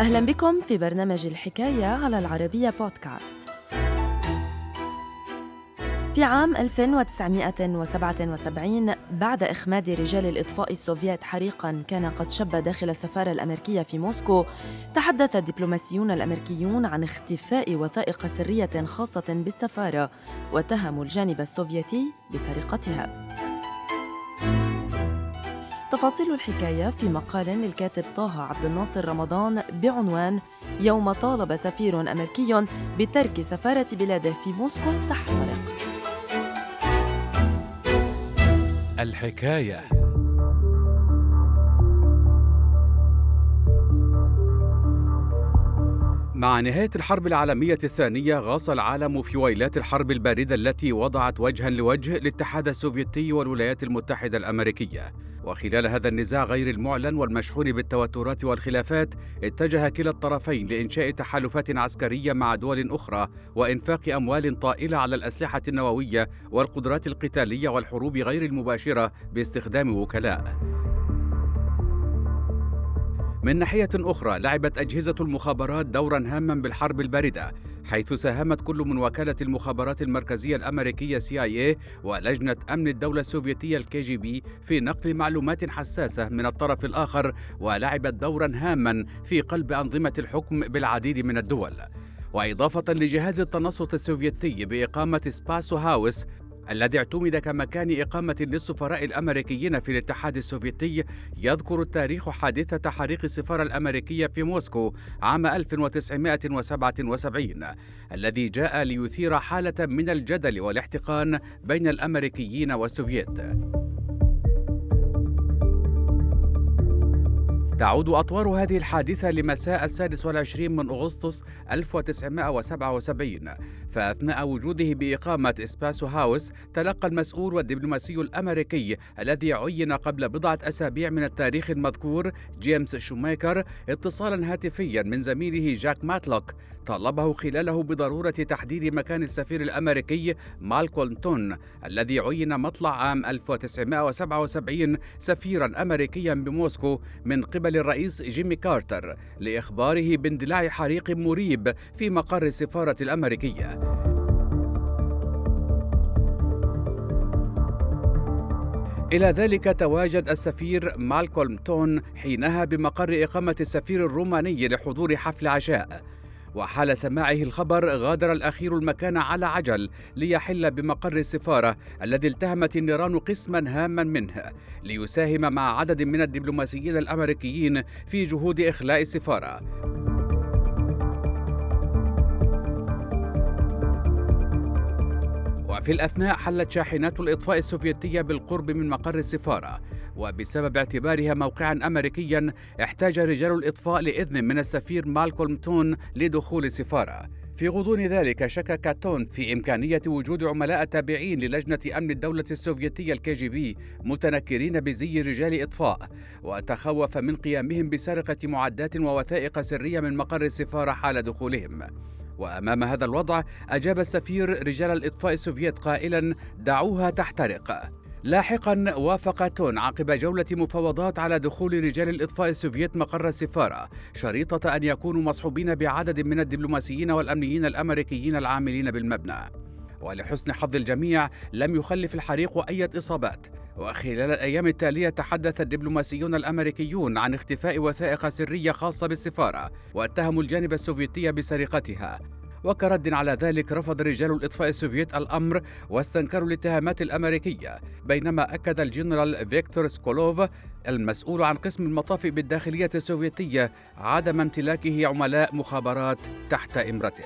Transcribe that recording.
أهلا بكم في برنامج الحكاية على العربية بودكاست. في عام 1977 بعد إخماد رجال الإطفاء السوفيت حريقا كان قد شب داخل السفارة الأمريكية في موسكو تحدث الدبلوماسيون الأمريكيون عن اختفاء وثائق سرية خاصة بالسفارة واتهموا الجانب السوفيتي بسرقتها تفاصيل الحكاية في مقال للكاتب طه عبد الناصر رمضان بعنوان يوم طالب سفير أمريكي بترك سفارة بلاده في موسكو تحترق الحكاية. مع نهاية الحرب العالمية الثانية غاص العالم في ويلات الحرب الباردة التي وضعت وجها لوجه الاتحاد السوفيتي والولايات المتحدة الأمريكية. وخلال هذا النزاع غير المعلن والمشحون بالتوترات والخلافات اتجه كلا الطرفين لإنشاء تحالفات عسكرية مع دول أخرى وإنفاق أموال طائلة على الأسلحة النووية والقدرات القتالية والحروب غير المباشرة باستخدام وكلاء. من ناحية أخرى لعبت أجهزة المخابرات دورا هاما بالحرب الباردة حيث ساهمت كل من وكالة المخابرات المركزية الأمريكية CIA ولجنة أمن الدولة السوفيتية الكي جي بي في نقل معلومات حساسة من الطرف الآخر ولعبت دورا هاما في قلب أنظمة الحكم بالعديد من الدول. وإضافة لجهاز التنصت السوفيتي بإقامة سباسو هاوس الذي اعتمد كمكان إقامة للسفراء الأمريكيين في الاتحاد السوفيتي يذكر التاريخ حادثة حريق السفارة الأمريكية في موسكو عام 1977 الذي جاء ليثير حالة من الجدل والاحتقان بين الأمريكيين والسوفييت. تعود أطوار هذه الحادثة لمساء السادس والعشرين من أغسطس 1977 فأثناء وجوده بإقامة سباسو هاوس تلقى المسؤول والدبلوماسي الأمريكي الذي عين قبل بضعة أسابيع من التاريخ المذكور جيمس شوميكر اتصالا هاتفيا من زميله جاك ماتلوك. طالبه خلاله بضرورة تحديد مكان السفير الأمريكي مالكولم تون الذي عين مطلع عام 1977 سفيرا أمريكيا بموسكو من قبل الرئيس جيمي كارتر لإخباره باندلاع حريق مريب في مقر السفارة الأمريكية. إلى ذلك تواجد السفير مالكولم تون حينها بمقر إقامة السفير الروماني لحضور حفل عشاء. وحال سماعه الخبر غادر الأخير المكان على عجل ليحل بمقر السفارة الذي التهمت النيران قسما هاما منه ليساهم مع عدد من الدبلوماسيين الأمريكيين في جهود إخلاء السفارة. وفي الأثناء حلت شاحنات الإطفاء السوفيتية بالقرب من مقر السفارة وبسبب اعتبارها موقعا أمريكيا احتاج رجال الإطفاء لإذن من السفير مالكولم تون لدخول السفارة. في غضون ذلك شكك تون في إمكانية وجود عملاء تابعين للجنة أمن الدولة السوفيتية الكي جي بي متنكرين بزي رجال إطفاء. وتخوف من قيامهم بسرقة معدات ووثائق سرية من مقر السفارة حال دخولهم. وأمام هذا الوضع أجاب السفير رجال الإطفاء السوفيت قائلا دعوها تحترق لاحقا وافق تون عقب جولة مفاوضات على دخول رجال الإطفاء السوفيت مقر السفارة شريطة أن يكونوا مصحوبين بعدد من الدبلوماسيين والأمنيين الأمريكيين العاملين بالمبنى. ولحسن حظ الجميع لم يخلف الحريق أي إصابات. وخلال الأيام التالية تحدث الدبلوماسيون الأمريكيون عن اختفاء وثائق سرية خاصة بالسفارة واتهموا الجانب السوفيتي بسرقتها. وكرد على ذلك رفض رجال الإطفاء السوفيت الأمر واستنكروا الاتهامات الأمريكية. بينما أكد الجنرال فيكتور سوكولوف المسؤول عن قسم المطافئ بالداخلية السوفيتية عدم امتلاكه عملاء مخابرات تحت إمرته.